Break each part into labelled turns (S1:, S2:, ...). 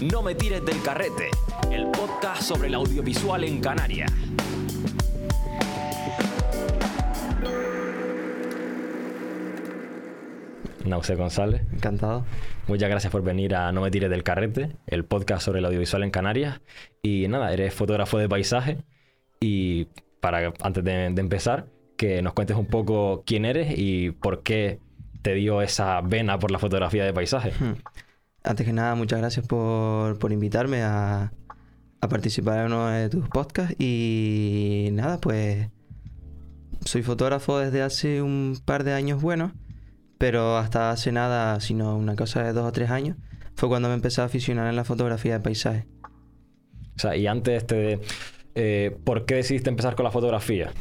S1: No me tires del carrete, el podcast sobre el audiovisual en Canarias.
S2: Nause González.
S3: Encantado.
S2: Muchas gracias por venir a No me tires del carrete, el podcast sobre el audiovisual en Canarias. Y nada, eres fotógrafo de paisaje y para antes de, de empezar, que nos cuentes un poco quién eres y por qué te dio esa vena por la fotografía de paisaje.
S3: Hmm. Antes que nada, muchas gracias por, por invitarme a, a participar en uno de tus podcasts. Y nada, pues soy fotógrafo desde hace un par de años buenos, pero hasta hace nada, sino una cosa de dos o tres años, fue cuando me empecé a aficionar en la fotografía de paisaje.
S2: O sea, y antes, este, eh, ¿por qué decidiste empezar con la fotografía?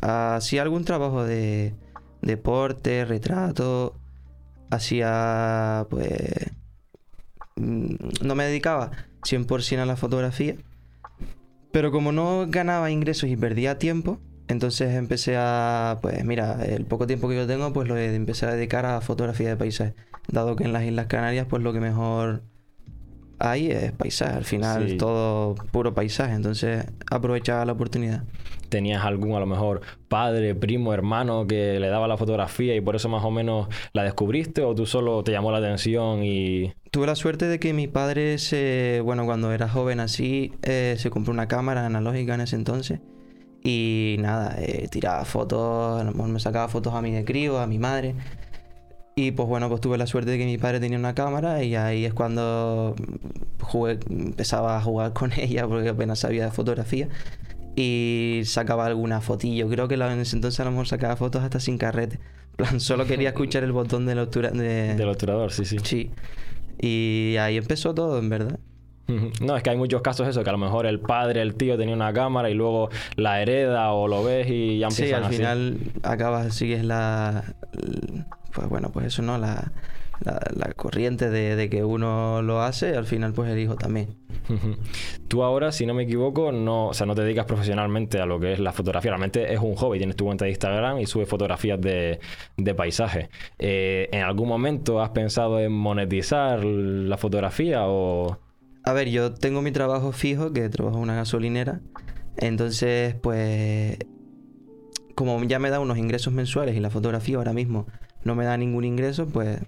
S3: Hacía algún trabajo de deporte, retrato, hacía pues... mm, No me dedicaba 100% a la fotografía, pero como no ganaba ingresos y perdía tiempo, entonces empecé a, pues mira, el poco tiempo que yo tengo, pues lo empecé a dedicar a fotografía de paisaje, dado que en las Islas Canarias, pues lo que mejor hay es paisaje, al final
S2: Sí.
S3: todo puro paisaje, entonces aprovechaba la oportunidad.
S2: ¿Tenías algún, a lo mejor, padre, primo, hermano que le daba la fotografía y por eso más o menos la descubriste o tú solo te llamó la atención y...
S3: Tuve la suerte de que mi padre, se, bueno, cuando era joven así, eh, se compró una cámara analógica en ese entonces. Y nada, eh, tiraba fotos, a lo mejor me sacaba fotos a mi de crío, a mi madre. Y pues bueno, pues tuve la suerte de que mi padre tenía una cámara y ahí es cuando jugué, empezaba a jugar con ella porque apenas sabía de fotografía. Y sacaba alguna fotillo. Creo que en ese entonces a lo mejor sacaba fotos hasta sin carrete. En plan, solo quería escuchar el botón de, lectura de,
S2: Del obturador, sí, sí.
S3: Sí. Y ahí empezó todo, en verdad.
S2: No, es que hay muchos casos eso, que a lo mejor el padre, el tío tenía una cámara y luego la hereda o lo ves y ya
S3: Sí,
S2: empiezan
S3: al
S2: así.
S3: final acabas, sigues la, Pues bueno, pues eso, ¿no? La, la, la corriente de, de que uno lo hace, al final pues el hijo también.
S2: Tú ahora, si no me equivoco, no, o sea, no te dedicas profesionalmente a lo que es la fotografía. Realmente es un hobby. Tienes tu cuenta de Instagram y subes fotografías de, de paisaje. Eh, ¿En algún momento has pensado en monetizar la fotografía o...?
S3: A ver, yo tengo mi trabajo fijo, que trabajo en una gasolinera. Entonces, pues... Como ya me da unos ingresos mensuales y la fotografía ahora mismo no me da ningún ingreso, pues...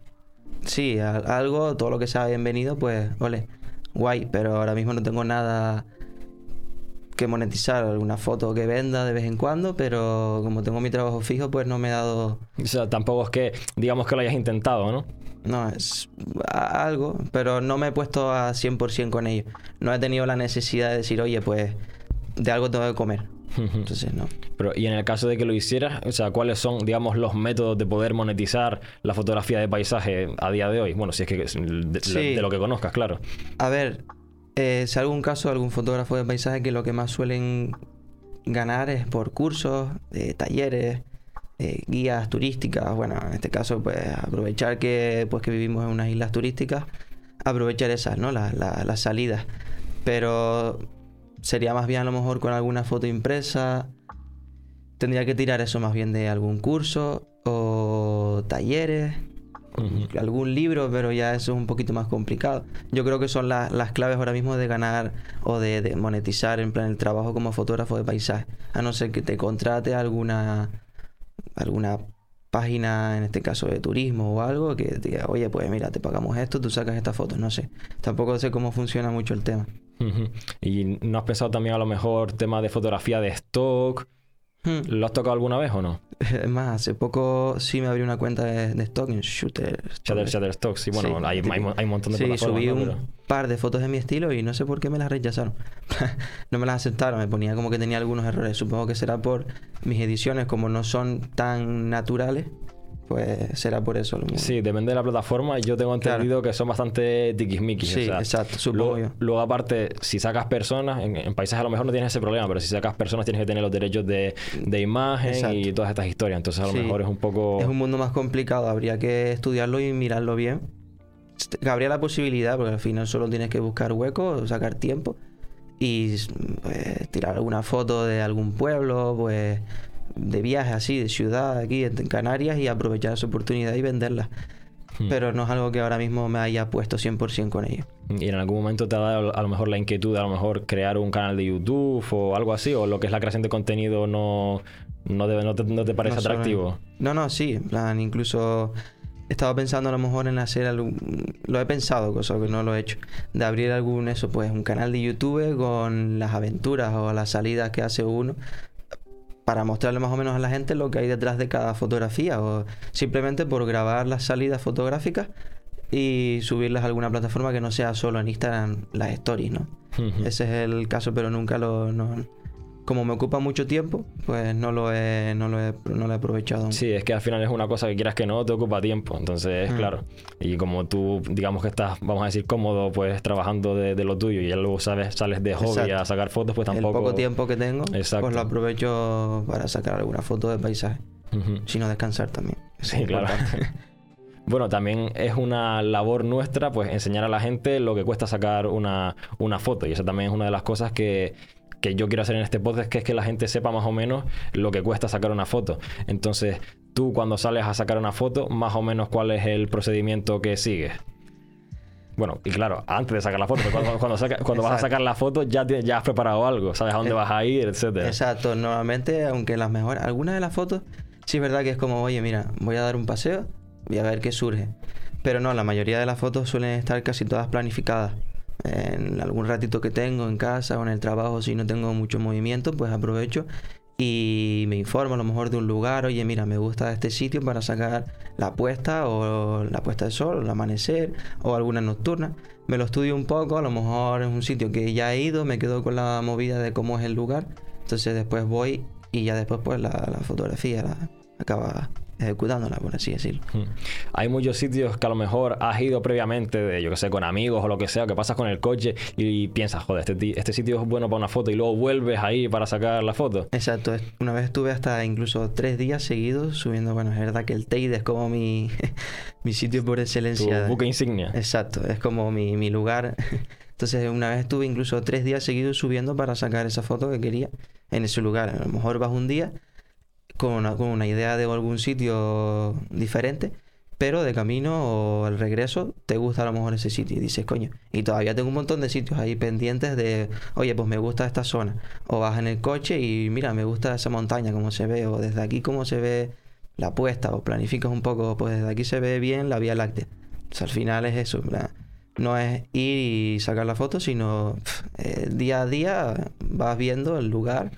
S3: Sí, a- algo, todo lo que sea bienvenido, pues, ole, guay. Pero ahora mismo no tengo nada que monetizar, alguna foto que venda de vez en cuando, pero como tengo mi trabajo fijo, pues no me he dado...
S2: O sea, tampoco es que, digamos que lo hayas intentado, ¿no?
S3: No, es algo, pero no me he puesto a 100% con ello. No he tenido la necesidad de decir, oye, pues de algo tengo que comer. Entonces, no.
S2: Pero, y en el caso de que lo hicieras, o sea, ¿cuáles son, digamos, los métodos de poder monetizar la fotografía de paisaje a día de hoy? Bueno, si es que de,
S3: Sí.
S2: de lo que conozcas, claro.
S3: A ver, eh, si algún caso, algún fotógrafo de paisaje que lo que más suelen ganar es por cursos, eh, talleres, eh, guías turísticas. Bueno, en este caso, pues aprovechar que, pues, que vivimos en unas islas turísticas, aprovechar esas, ¿no? Las las salidas. Pero sería más bien a lo mejor con alguna foto impresa. Tendría que tirar eso más bien de algún curso o talleres algún libro, pero ya eso es un poquito más complicado. Yo creo que son la- las claves ahora mismo de ganar o de, de monetizar en plan el trabajo como fotógrafo de paisaje. A no ser que te contrate alguna alguna página, en este caso de turismo o algo, que te diga, oye, pues mira, te pagamos esto, tú sacas estas fotos, no sé. Tampoco sé cómo funciona mucho el tema.
S2: ¿Y no has pensado también a lo mejor tema de fotografía de stock?
S3: Hmm.
S2: ¿Lo has tocado alguna vez o no?
S3: Es más, hace poco sí me abrí una cuenta de, de stock en Shooter.
S2: Shutter, Shutterstock, sí, bueno,
S3: Sí,
S2: hay,
S3: tipo-
S2: hay, hay un montón de
S3: Sí,
S2: plataformas,
S3: subí
S2: ¿no?
S3: un
S2: Pero-
S3: par de fotos de mi estilo y no sé por qué me las rechazaron. no me las aceptaron, me ponía como que tenía algunos errores. Supongo que será por mis ediciones, como no son tan naturales, pues será por eso. lo mejor.
S2: Sí, depende de la plataforma. Yo tengo
S3: Claro.
S2: entendido que son bastante tiquismiquis.
S3: Sí,
S2: o sea,
S3: exacto, supongo
S2: luego, luego, aparte, si sacas personas, en, en paisajes a lo mejor no tienes ese problema, pero si sacas personas tienes que tener los derechos de, de imagen y todas estas historias. Entonces a lo
S3: Sí.
S2: mejor es un poco...
S3: Es un mundo más complicado, habría que estudiarlo y mirarlo bien. Habría la posibilidad, porque al final solo tienes que buscar huecos, sacar tiempo y pues, tirar alguna foto de algún pueblo, pues de viaje así, de ciudad aquí en Canarias y aprovechar esa oportunidad y venderla.
S2: Hmm.
S3: pero no es algo que ahora mismo me haya puesto 100% con ello.
S2: ¿Y en algún momento te ha dado a lo mejor la inquietud de a lo mejor crear un canal de YouTube o algo así? ¿O lo que es la creación de contenido no, no, debe- no te, no te parece
S3: No
S2: atractivo?
S3: No, no, sí, en plan, incluso he estado pensando a lo mejor en hacer algún... Lo he pensado, cosa que no lo he hecho. De abrir algún, eso, pues, un canal de YouTube con las aventuras o las salidas que hace uno para mostrarle más o menos a la gente lo que hay detrás de cada fotografía o simplemente por grabar las salidas fotográficas y subirlas a alguna plataforma que no sea solo en Instagram las stories, ¿no? Ese es el caso, pero nunca lo... no- como me ocupa mucho tiempo, pues no lo he, no lo he, no lo he aprovechado.
S2: Sí, es que al final es una cosa que quieras que no te ocupa tiempo. Entonces,
S3: Mm.
S2: claro. Y como tú, digamos que estás, vamos a decir, cómodo, pues trabajando de, de lo tuyo y ya luego sabes, sales de hobby
S3: Exacto.
S2: a sacar fotos, pues tampoco.
S3: El poco tiempo que tengo,
S2: Exacto.
S3: pues lo aprovecho para sacar alguna foto de paisaje. Sino descansar también. Eso
S2: Sí, claro. Bueno, también es una labor nuestra, pues enseñar a la gente lo que cuesta sacar una, una foto. Y eso también es una de las cosas que, que yo quiero hacer en este podcast, que es que la gente sepa más o menos lo que cuesta sacar una foto. Entonces, tú cuando sales a sacar una foto, más o menos cuál es el procedimiento que sigues. Bueno, y claro, antes de sacar la foto, cuando, cuando, saca- cuando vas a sacar la foto ya, ya has preparado algo, sabes a dónde
S3: Eh,
S2: vas a ir, etcétera.
S3: Exacto, normalmente, aunque las mejores, algunas de las fotos, sí es verdad que es como, oye, mira, voy a dar un paseo y a ver qué surge. Pero no, la mayoría de las fotos suelen estar casi todas planificadas. En algún ratito que tengo en casa o en el trabajo, si no tengo mucho movimiento, pues aprovecho y me informo a lo mejor de un lugar, oye, mira, me gusta este sitio para sacar la puesta o la puesta de sol, o el amanecer o alguna nocturna. Me lo estudio un poco, a lo mejor es un sitio que ya he ido, me quedo con la movida de cómo es el lugar. Entonces después voy y ya después pues la, la fotografía la acaba ejecutándola, por así decirlo.
S2: Mm. Hay muchos sitios que a lo mejor has ido previamente, de, yo que sé, con amigos o lo que sea, que pasas con el coche y, piensas, joder, este, este sitio es bueno para una foto y luego vuelves ahí para sacar la foto.
S3: Exacto, una vez estuve hasta incluso tres días seguidos subiendo, bueno, es verdad que el Teide es como mi, mi sitio por
S2: Tu
S3: excelencia.
S2: buque insignia.
S3: Exacto, es como mi, mi lugar. Entonces, una vez estuve incluso tres días seguidos subiendo para sacar esa foto que quería en ese lugar. A lo mejor vas un día con una, con una idea de algún sitio diferente, pero de camino o al regreso te gusta a lo mejor ese sitio y dices, coño, y todavía tengo un montón de sitios ahí pendientes de, oye, pues me gusta esta zona. O vas en el coche y mira, me gusta esa montaña, cómo se ve, o desde aquí cómo se ve la puesta, o planificas un poco, pues desde aquí se ve bien la Vía Láctea. O sea, al final es eso, no es ir y sacar la foto, sino día a día vas viendo el lugar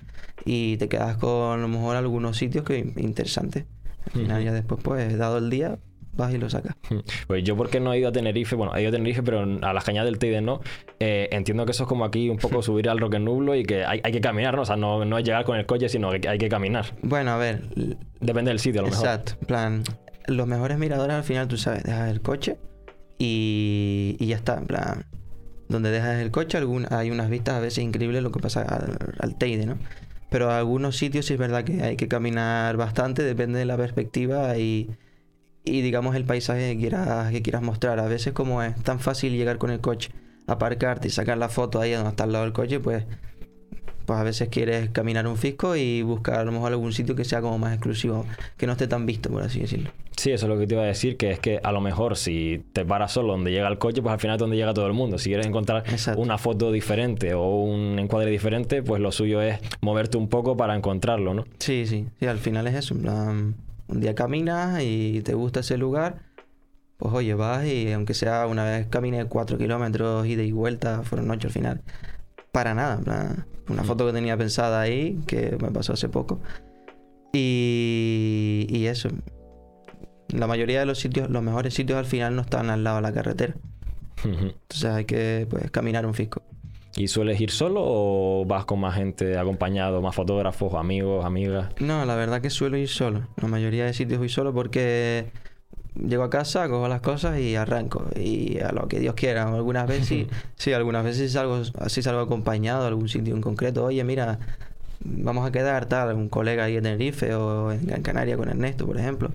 S3: y te quedas con a lo mejor algunos sitios que interesantes. Al final ya después, pues, dado el día, vas y lo sacas.
S2: Pues yo porque no he ido a Tenerife, bueno, he ido a Tenerife, pero a las cañadas del Teide no. Eh, entiendo que eso es como aquí un poco subir al Roque Nublo y que hay, hay que caminar, ¿no? O sea, no, no es llegar con el coche, sino que hay que caminar.
S3: Bueno, a ver,
S2: Depende del sitio, a lo mejor.
S3: exacto, en plan, los mejores miradores al final, tú sabes, dejas el coche y, y ya está, en plan, donde dejas el coche algún, hay unas vistas a veces increíbles lo que pasa al, al Teide, ¿no? Pero algunos sitios sí es verdad que hay que caminar bastante, depende de la perspectiva y, y digamos el paisaje que quieras, que quieras mostrar. A veces como es tan fácil llegar con el coche, aparcarte y sacar la foto ahí donde está al lado del coche, pues, pues a veces quieres caminar un fisco y buscar a lo mejor algún sitio que sea como más exclusivo, que no esté tan visto, por así decirlo.
S2: Sí, eso es lo que te iba a decir, que es que a lo mejor si te paras solo donde llega el coche, pues al final es donde llega todo el mundo. Si quieres encontrar
S3: Exacto.
S2: una foto diferente o un encuadre diferente, pues lo suyo es moverte un poco para encontrarlo, ¿no?
S3: Sí, sí, sí, al final es eso, un día caminas y te gusta ese lugar, pues oye, vas y aunque sea una vez caminé cuatro kilómetros ida y vuelta, fueron ocho al final, para nada, plan, una
S2: Mm.
S3: foto que tenía pensada ahí, que me pasó hace poco, y, y eso, la mayoría de los sitios, los mejores sitios al final no están al lado de la carretera, entonces hay que pues caminar un fisco.
S2: ¿Y sueles ir solo o vas con más gente acompañado, más fotógrafos, amigos, amigas?
S3: No, la verdad que suelo ir solo. La mayoría de sitios voy solo porque llego a casa, cojo las cosas y arranco. Y a lo que Dios quiera. Algunas veces sí, sí, algunas veces salgo, así salgo acompañado a algún sitio en concreto. Oye, mira, vamos a quedar tal, un colega ahí en Tenerife o en Gran Canaria con Ernesto, por ejemplo.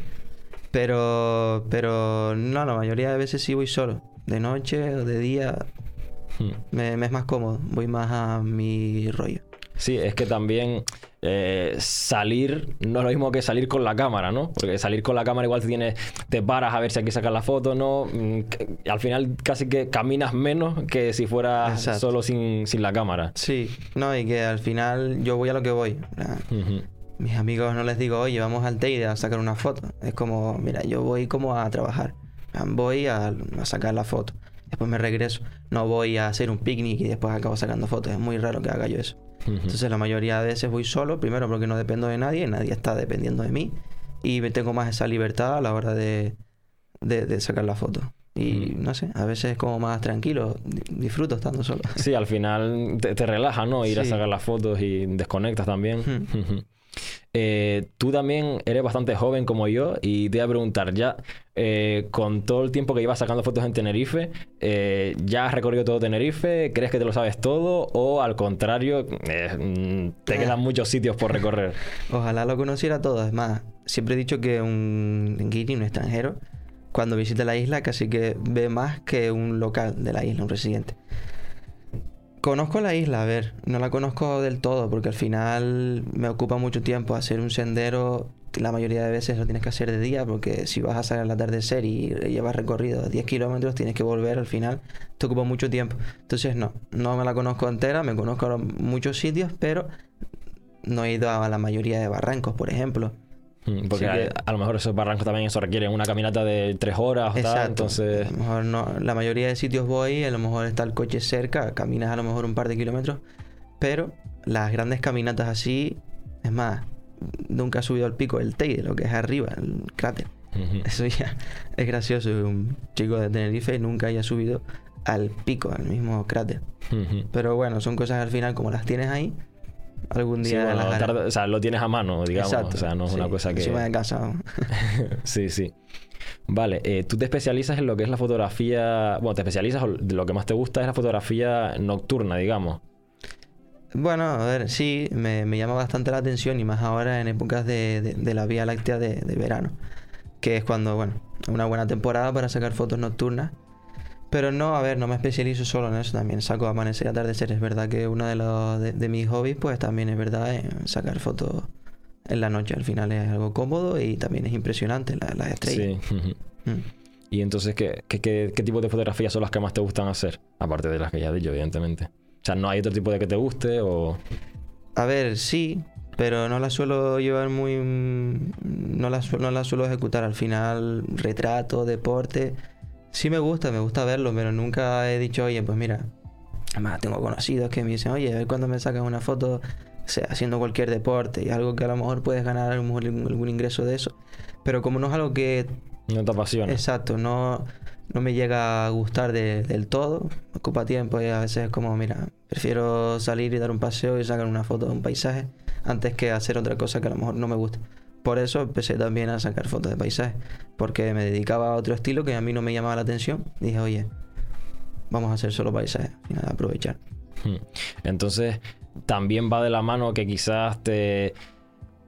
S3: Pero, pero no, la mayoría de veces sí voy solo. De noche o de día
S2: Hmm.
S3: me, me es más cómodo. Voy más a mi rollo.
S2: Sí, es que también eh, salir no es lo mismo que salir con la cámara, ¿no? Porque salir con la cámara igual te tienes, te paras a ver si hay que sacar la foto, ¿no? Mm, al final casi que caminas menos que si fueras
S3: Exacto.
S2: solo sin, sin la cámara.
S3: Sí, no, y que al final yo voy a lo que voy. Mis amigos no les digo, oye, vamos al Teide a sacar una foto. Es como, mira, yo voy como a trabajar. Voy a, a sacar la foto. Después me regreso. No voy a hacer un picnic y después acabo sacando fotos. Es muy raro que haga yo eso. Entonces la mayoría de veces voy solo, primero porque no dependo de nadie, nadie está dependiendo de mí. Y me tengo más esa libertad a la hora de, de, de sacar la foto. Y no sé, a veces es como más tranquilo, di- disfruto estando solo.
S2: Sí, al final te, te relaja, ¿no? Ir a sacar las fotos y desconectas también.
S3: Ujú.
S2: Eh, tú también eres bastante joven como yo y te voy a preguntar, ya eh, con todo el tiempo que llevas sacando fotos en Tenerife, eh, ¿ya has recorrido todo Tenerife? ¿Crees que te lo sabes todo? ¿O al contrario, mm, te quedan muchos sitios por recorrer?
S3: Ojalá lo conociera todo. Es más, siempre he dicho que un guiri, un extranjero, cuando visita la isla casi que ve más que un local de la isla, un residente. Conozco la isla, a ver, no la conozco del todo porque al final me ocupa mucho tiempo hacer un sendero. La mayoría de veces lo tienes que hacer de día porque si vas a salir al atardecer y llevas recorrido 10 kilómetros, tienes que volver al final, te ocupa mucho tiempo. Entonces, no, no me la conozco entera, me conozco muchos sitios, pero no he ido a la mayoría de barrancos, por ejemplo.
S2: Mm, Porque a, lo mejor esos barrancos también eso requiere una caminata de tres horas o tal, entonces...
S3: A lo mejor no, la mayoría de sitios voy, a lo mejor está el coche cerca, caminas a lo mejor un par de kilómetros, pero las grandes caminatas así, es más, nunca he subido al pico del Teide, lo que es arriba, el cráter. Eso ya es gracioso, un chico de Tenerife nunca haya subido al pico, al mismo cráter. Pero bueno, son cosas al final, como las tienes ahí, algún
S2: Sí,
S3: día
S2: bueno, tarde- o sea, lo tienes a mano, digamos.
S3: Exacto,
S2: O sea, no es una cosa que.
S3: encima de casa.
S2: sí, sí. Vale, eh, tú te especializas en lo que es la fotografía. Bueno, te especializas, o lo que más te gusta es la fotografía nocturna, digamos.
S3: Bueno, a ver, sí, me, me llama bastante la atención y más ahora en épocas de, de- de la Vía Láctea de, de verano, que es cuando, bueno, una buena temporada para sacar fotos nocturnas. Pero no, a ver, no me especializo solo en eso, también saco amanecer y atardecer. Es verdad que uno de, los, de, de mis hobbies, pues también es verdad en sacar fotos en la noche. Al final es algo cómodo y también es impresionante la- las estrellas.
S2: Sí.
S3: Mm.
S2: Y entonces, ¿qué, qué, qué, qué tipo de fotografías son las que más te gustan hacer? Aparte de las que ya he dicho, evidentemente. O sea, ¿no hay otro tipo de que te guste o...?
S3: A ver, sí, pero no la suelo llevar muy... mm, No la, no la suelo ejecutar. Al final, retrato, deporte... Sí me gusta, me gusta verlo, pero nunca he dicho, oye, pues mira... Además, tengo conocidos que me dicen, oye, a ver cuando me sacas una foto o sea, haciendo cualquier deporte y algo que a lo mejor puedes ganar a lo mejor algún ingreso de eso. Pero como no es algo que
S2: ¿No te apasiona?
S3: Exacto, no, no me llega a gustar de- del todo, me ocupa tiempo y a veces es como, mira, prefiero salir y dar un paseo y sacar una foto de un paisaje antes que hacer otra cosa que a lo mejor no me gusta. Por eso empecé también a sacar fotos de paisajes, porque me dedicaba a otro estilo que a mí no me llamaba la atención. Dije, oye, vamos a hacer solo paisajes, final aprovechar.
S2: Hmm. Entonces, también va de la mano que quizás te,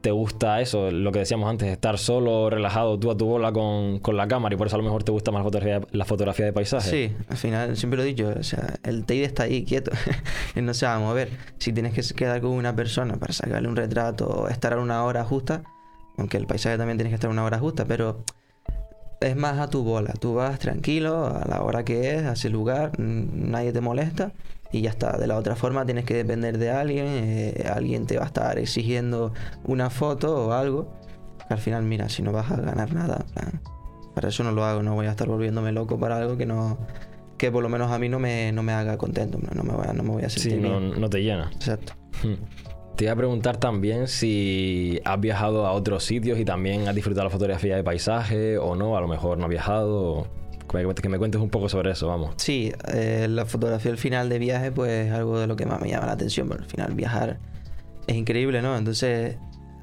S2: te gusta eso, lo que decíamos antes, estar solo, relajado, tú a tu bola con, con la cámara y por eso a lo mejor te gusta más la fotografía, la fotografía de paisaje.
S3: Sí, al final siempre lo he dicho, o sea, el Teide está ahí quieto, él no se va a mover. Si tienes que quedar con una persona para sacarle un retrato o estar a una hora justa, aunque el paisaje también tienes que estar una hora justa, pero es más a tu bola. Tú vas tranquilo a la hora que es, a ese lugar, nadie te molesta y ya está. De la otra forma tienes que depender de alguien, eh, alguien te va a estar exigiendo una foto o algo. Al final, mira, si no vas a ganar nada, plan, para eso no lo hago, no voy a estar volviéndome loco para algo que no que por lo menos a mí no me, no me haga contento, no me voy a, no me voy a
S2: Sí,
S3: sentir
S2: no,
S3: bien.
S2: no te llena.
S3: Exacto.
S2: Te iba a preguntar también si has viajado a otros sitios y también has disfrutado la fotografía de paisaje o no, a lo mejor no has viajado. Que me, cuentes un poco sobre eso, vamos.
S3: Sí, eh, la fotografía al final de viaje pues es algo de lo que más me llama la atención, pero al final viajar es increíble, ¿no? Entonces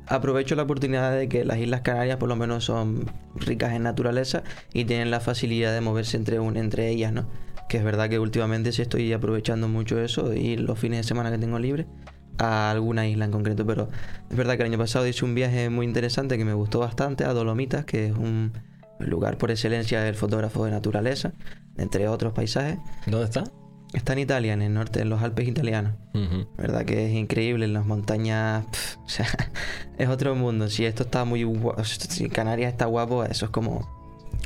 S3: aprovecho la oportunidad de que las Islas Canarias por lo menos son ricas en naturaleza y tienen la facilidad de moverse entre, un, entre ellas, ¿no? Que es verdad que últimamente sí estoy aprovechando mucho eso ir los fines de semana que tengo libre a alguna isla en concreto, pero es verdad que el año pasado hice un viaje muy interesante que me gustó bastante a Dolomitas, que es un lugar por excelencia del fotógrafo de naturaleza, entre otros paisajes.
S2: ¿Dónde está?
S3: está en Italia, en el norte, en los Alpes italianos.
S2: Ujú.
S3: verdad que es increíble en las montañas. o sea, es otro mundo. Si esto está muy guapo, si Canarias está guapo, eso es como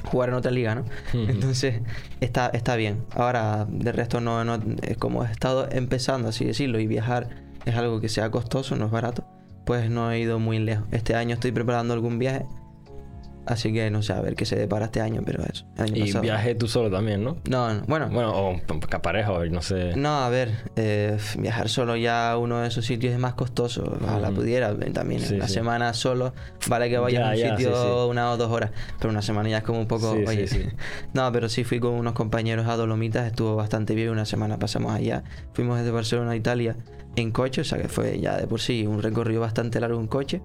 S3: jugar en otra liga, ¿no? Entonces, está, está bien. Ahora, de resto, no, no, es como he estado empezando, así decirlo, y viajar es algo que sea costoso, no es barato, pues no he ido muy lejos. Este año estoy preparando algún viaje, así que no sé, a ver qué se depara este año, pero eso. el año
S2: Y
S3: pasado-
S2: viaje tú solo también, ¿no?
S3: No, no, bueno,
S2: Bueno, o pareja, no sé.
S3: no, a ver, eh, viajar solo ya a uno de esos sitios es más costoso. Ojalá
S2: Ujú.
S3: pudiera, también
S2: Sí,
S3: una
S2: sí.
S3: semana solo, vale que vaya
S2: Ya,
S3: a un
S2: ya,
S3: sitio
S2: sí,
S3: una o dos horas, pero una semana ya es como un poco,
S2: Sí, sí,
S3: oye.
S2: sí.
S3: No, pero sí fui con unos compañeros a Dolomitas, estuvo bastante bien, una semana pasamos allá. Fuimos desde Barcelona a Italia en coche, o sea que fue ya de por sí un recorrido bastante largo en coche,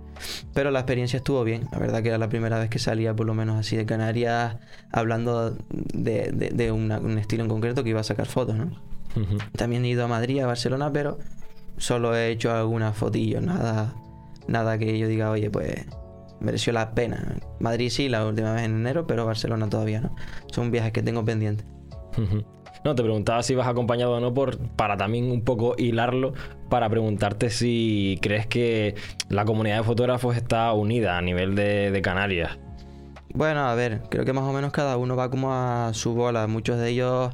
S3: pero la experiencia estuvo bien. La verdad que era la primera vez que salía por lo menos así de Canarias hablando de, de- de una- un estilo en concreto que iba a sacar fotos, ¿no? También he ido a Madrid, a Barcelona, pero solo he hecho algunas fotillos, nada, nada que yo diga, oye, pues mereció la pena. Madrid sí, la última vez en enero, pero Barcelona todavía no. Son viajes que tengo pendientes.
S2: Ujú. No, te preguntaba si vas acompañado o no por, para también un poco hilarlo, para preguntarte si crees que la comunidad de fotógrafos está unida a nivel de, Canarias.
S3: Bueno, a ver, creo que más o menos cada uno va como a su bola. Muchos de ellos,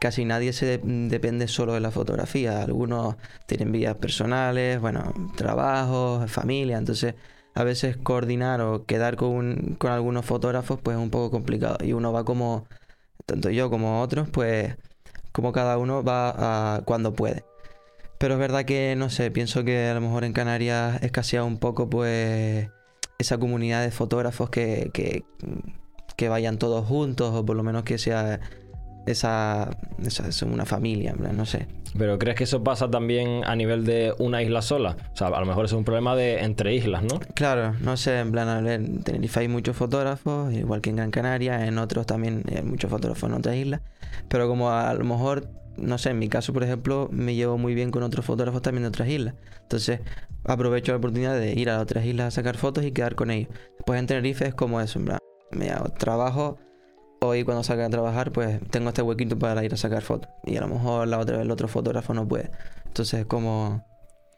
S3: casi nadie se de- depende solo de la fotografía. Algunos tienen vidas personales, bueno, trabajos, familia. Entonces, a veces coordinar o quedar con, con algunos fotógrafos, pues es un poco complicado. Y uno va como, tanto yo como otros, pues como cada uno va a cuando puede. Pero es verdad que, no sé, pienso que a lo mejor en Canarias escasea un poco, pues, esa comunidad de fotógrafos que, que, que vayan todos juntos, o por lo menos que sea esa, esa, esa una familia, no sé.
S2: Pero ¿crees que eso pasa también a nivel de una isla sola? O sea, a lo mejor es un problema de entre islas, ¿no?
S3: Claro, no sé, en plan, en Tenerife hay muchos fotógrafos, igual que en Gran Canaria, en otros también hay muchos fotógrafos en otras islas, pero como a, lo mejor, no sé, en mi caso, por ejemplo, me llevo muy bien con otros fotógrafos también de otras islas. Entonces, aprovecho la oportunidad de ir a otras islas a sacar fotos y quedar con ellos. Después en Tenerife es como eso, en plan, me hago trabajo, hoy cuando salga a trabajar, pues tengo este huequito para ir a sacar fotos. Y a lo mejor la otra vez el otro fotógrafo no puede. Entonces es como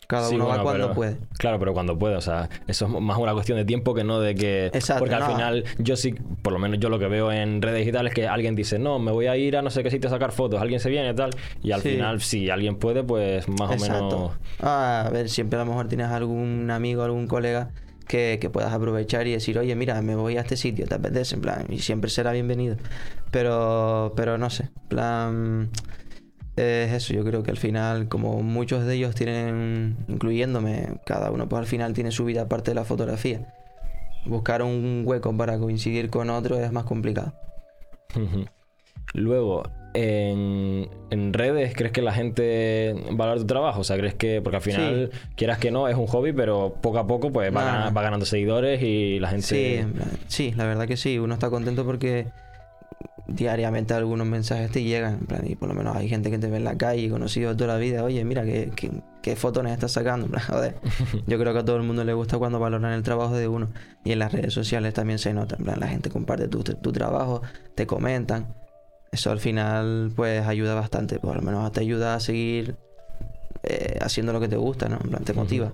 S3: cada
S2: Sí,
S3: uno
S2: bueno,
S3: va cuando
S2: pero-
S3: puede.
S2: Claro, pero cuando puede, o sea, eso es más una cuestión de tiempo que no de que...
S3: Exacto,
S2: Porque al
S3: no.
S2: final yo sí, por lo menos yo lo que veo en redes digitales es que alguien dice, no, me voy a ir a no sé qué sitio a sacar fotos, alguien se viene y tal, y al
S3: Sí.
S2: final si alguien puede, pues más o menos...
S3: Ah, a ver, siempre a lo mejor tienes algún amigo, algún colega que, puedas aprovechar y decir, oye, mira, me voy a este sitio, te apetece, en plan, y siempre será bienvenido. Pero, pero no sé, en plan, es eso, yo creo que al final, como muchos de ellos tienen, incluyéndome, cada uno pues al final tiene su vida aparte de la fotografía. Buscar un hueco para coincidir con otro es más complicado.
S2: Luego, en, en redes, ¿crees que la gente valora tu trabajo? O sea, ¿crees que, porque al final, quieras que no, es un hobby, pero poco a poco pues va,
S3: Nah.
S2: gana- va ganando seguidores y la gente...
S3: Sí, sí, la verdad que sí. Uno está contento porque diariamente algunos mensajes te llegan. en plan, y por lo menos hay gente que te ve en la calle, conocido toda la vida. Oye, mira, ¿qué, qué, qué fotos nos estás sacando? En plan, joder. Yo creo que a todo el mundo le gusta cuando valoran el trabajo de uno. Y en las redes sociales también se nota. En plan, la gente comparte tu, tu trabajo, te comentan. Eso al final, pues ayuda bastante. Por lo menos te ayuda a seguir eh, haciendo lo que te gusta, ¿no? En plan, te motiva.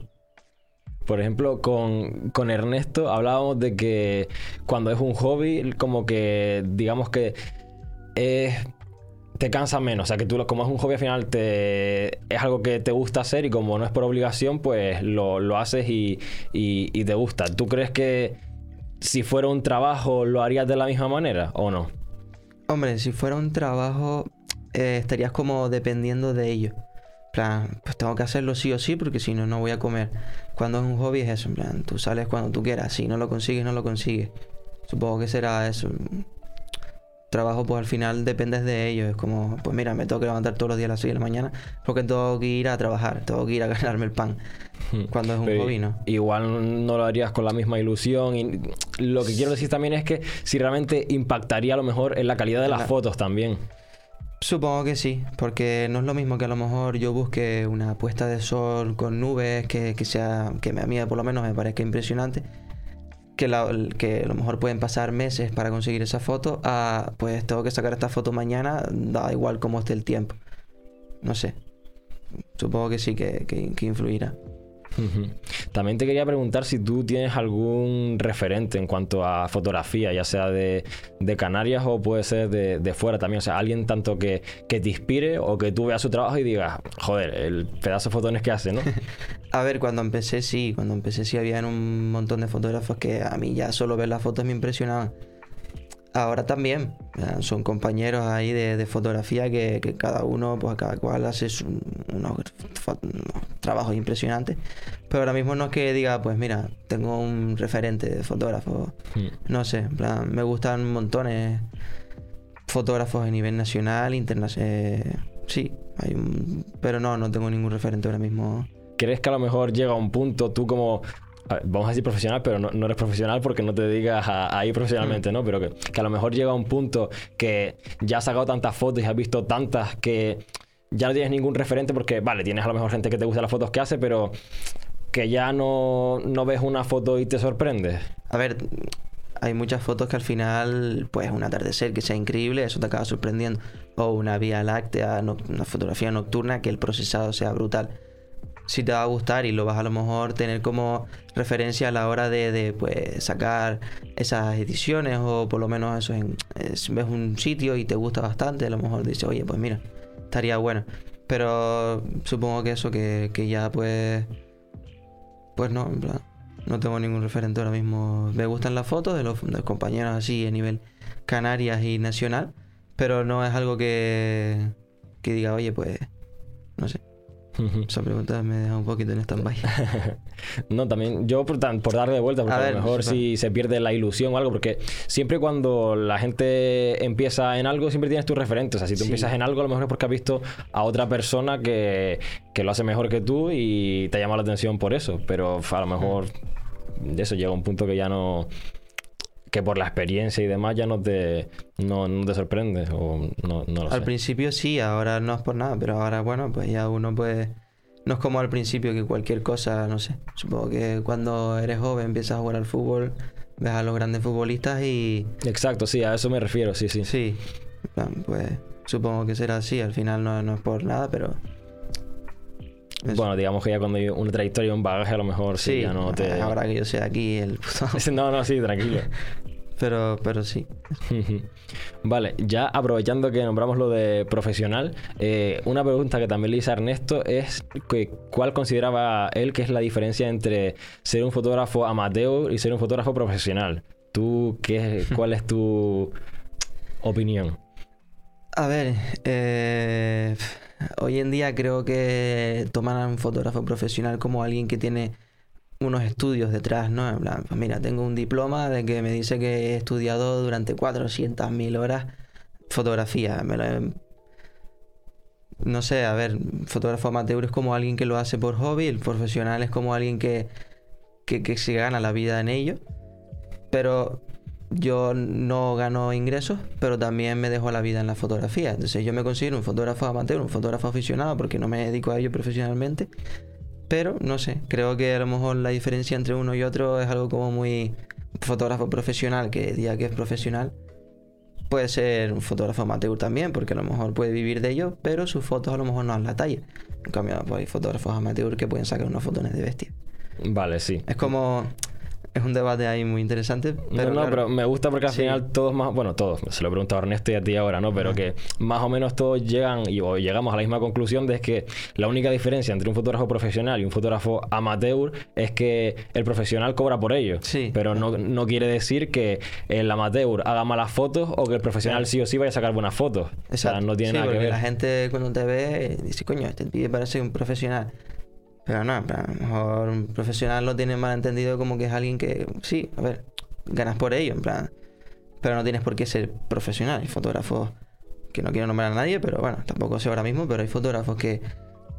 S2: Por ejemplo, con, con Ernesto hablábamos de que cuando es un hobby, como que digamos que es- te cansa menos. O sea, que tú como es un hobby al final te, es algo que te gusta hacer y como no es por obligación, pues lo, lo haces y, y- y te gusta. ¿Tú crees que si fuera un trabajo lo harías de la misma manera o no?
S3: Hombre, si fuera un trabajo, eh, estarías como dependiendo de ello. Plan, pues tengo que hacerlo sí o sí porque si no, no voy a comer. Cuando es un hobby es eso, en plan, tú sales cuando tú quieras. Si no lo consigues, no lo consigues. Supongo que será eso. Trabajo, pues al final dependes de ello. Es como, pues mira, me tengo que levantar todos los días a las 6 de la mañana porque tengo que ir a trabajar, tengo que ir a ganarme el pan. Cuando es un
S2: Pero
S3: hobby, ¿no?
S2: Igual no lo harías con la misma ilusión. Y lo que quiero decir también es que si realmente impactaría a lo mejor en la calidad de las fotos también.
S3: Supongo que sí, porque no es lo mismo que a lo mejor yo busque una puesta de sol con nubes que, que sea, que a mí por lo menos me parezca impresionante, que, a lo mejor pueden pasar meses para conseguir esa foto, a pues tengo que sacar esta foto mañana, da igual cómo esté el tiempo. no sé. Supongo que sí que, que- que influirá.
S2: También te quería preguntar si tú tienes algún referente en cuanto a fotografía, ya sea de, Canarias o puede ser de, de fuera también. O sea, alguien tanto que, que te inspire o que tú veas su trabajo y digas, joder, el pedazo de fotones que hace, ¿no?
S3: A ver, cuando empecé sí, cuando empecé sí había un montón de fotógrafos que a mí ya solo ver las fotos me impresionaban. Ahora también, son compañeros ahí de, de fotografía que, que cada uno, pues cada cual hace su- unos, unos trabajos impresionantes. Pero ahora mismo no es que diga, pues mira, tengo un referente de fotógrafo.
S2: Mm.
S3: No sé, en plan, me gustan montones fotógrafos a nivel nacional, internacional. sí, hay un, pero no, no tengo ningún referente ahora mismo.
S2: ¿Crees que a lo mejor llega un punto tú como... a ver, Vamos a decir profesional, pero no, no eres profesional porque no te dedicas a, a ir profesionalmente, ¿no? Pero que, que a lo mejor llega un punto que ya has sacado tantas fotos y has visto tantas que ya no tienes ningún referente porque, vale, tienes a lo mejor gente que te gusta las fotos que hace, pero que ya no, no ves una foto y te sorprendes.
S3: A ver, hay muchas fotos que al final, pues un atardecer que sea increíble, eso te acaba sorprendiendo. O una vía láctea, no- una fotografía nocturna que el procesado sea brutal. Si te va a gustar y lo vas a lo mejor tener como referencia a la hora de, de, pues, sacar esas ediciones o por lo menos eso en, es- ves un sitio y te gusta bastante, a lo mejor dices, oye, pues mira, estaría bueno. Pero supongo que eso, que, que ya pues pues no, en plan, no tengo ningún referente ahora mismo. Me gustan las fotos de los, de los compañeros así a nivel Canarias y nacional, pero no es algo que, que diga, oye, pues, no sé. Esa pregunta me deja un poquito en stand-by.
S2: No, también yo por, tan- por darle de vuelta, porque
S3: A
S2: a,
S3: ver,
S2: lo mejor
S3: sí,
S2: si se pierde la ilusión o algo, porque siempre cuando la gente empieza en algo, siempre tienes tus referentes. O sea, si tú
S3: Sí.
S2: empiezas en algo, a lo mejor es porque has visto a otra persona que, que lo hace mejor que tú y te llama la atención por eso. Pero a lo mejor de eso llega un punto que ya no que por la experiencia y demás ya no te no, no te sorprende o no, no lo
S3: al
S2: sé.
S3: principio sí, ahora no es por nada, pero ahora, bueno, pues ya uno pues... No es como al principio que cualquier cosa, no sé. Supongo que cuando eres joven empiezas a jugar al fútbol, ves a los grandes futbolistas y...
S2: Exacto, sí, a eso me refiero, sí, sí.
S3: Sí, pues supongo que será así. Al final no, no es por nada, pero... eso.
S2: Bueno, digamos que ya cuando hay una trayectoria, un bagaje, a lo mejor sí,
S3: sí,
S2: ya no te...
S3: ahora que yo sea aquí el puto...
S2: No, no, sí, tranquilo.
S3: pero, pero sí.
S2: vale, ya aprovechando que nombramos lo de profesional, eh, una pregunta que también le hice a Ernesto es que, cuál consideraba él que es la diferencia entre ser un fotógrafo amateur y ser un fotógrafo profesional. ¿Tú qué, cuál es tu opinión?
S3: A ver, eh, hoy en día creo que toman a un fotógrafo profesional como alguien que tiene unos estudios detrás, ¿no? En plan, pues mira, tengo un diploma de que me dice que he estudiado durante 400.000 horas fotografía. No sé, a ver, fotógrafo amateur es como alguien que lo hace por hobby, el profesional es como alguien que, que, que se gana la vida en ello. Pero yo no gano ingresos, pero también me dejo la vida en la fotografía. Entonces yo me considero un fotógrafo amateur, un fotógrafo aficionado, porque no me dedico a ello profesionalmente. Pero no sé, creo que a lo mejor la diferencia entre uno y otro es algo como muy fotógrafo profesional, que diga que es profesional. Puede ser un fotógrafo amateur también, porque a lo mejor puede vivir de ello, pero sus fotos a lo mejor no dan la talla. En cambio, pues hay fotógrafos amateur que pueden sacar unos fotones de bestia.
S2: Vale, sí.
S3: Es como. Es un debate ahí muy interesante. Pero
S2: no, no,
S3: claro,
S2: pero me gusta porque al
S3: Sí.
S2: final todos más, bueno, todos, se lo he preguntado a Ernesto y a ti ahora, ¿no? Pero que más o menos todos llegan y o llegamos a la misma conclusión de que la única diferencia entre un fotógrafo profesional y un fotógrafo amateur es que el profesional cobra por ello.
S3: Sí.
S2: Pero no, no quiere decir que el amateur haga malas fotos o que el profesional sí o sí vaya a sacar buenas fotos. O sea,
S3: Exacto.
S2: no tiene
S3: Sí,
S2: nada que ver.
S3: La gente cuando te ve dice, coño, este pibe parece un profesional. Pero no, a lo mejor un profesional lo tiene mal entendido como que es alguien que, sí, a ver, ganas por ello, en plan. Pero no tienes por qué ser profesional. Hay fotógrafos que no quiero nombrar a nadie, pero bueno, tampoco sé ahora mismo, pero hay fotógrafos que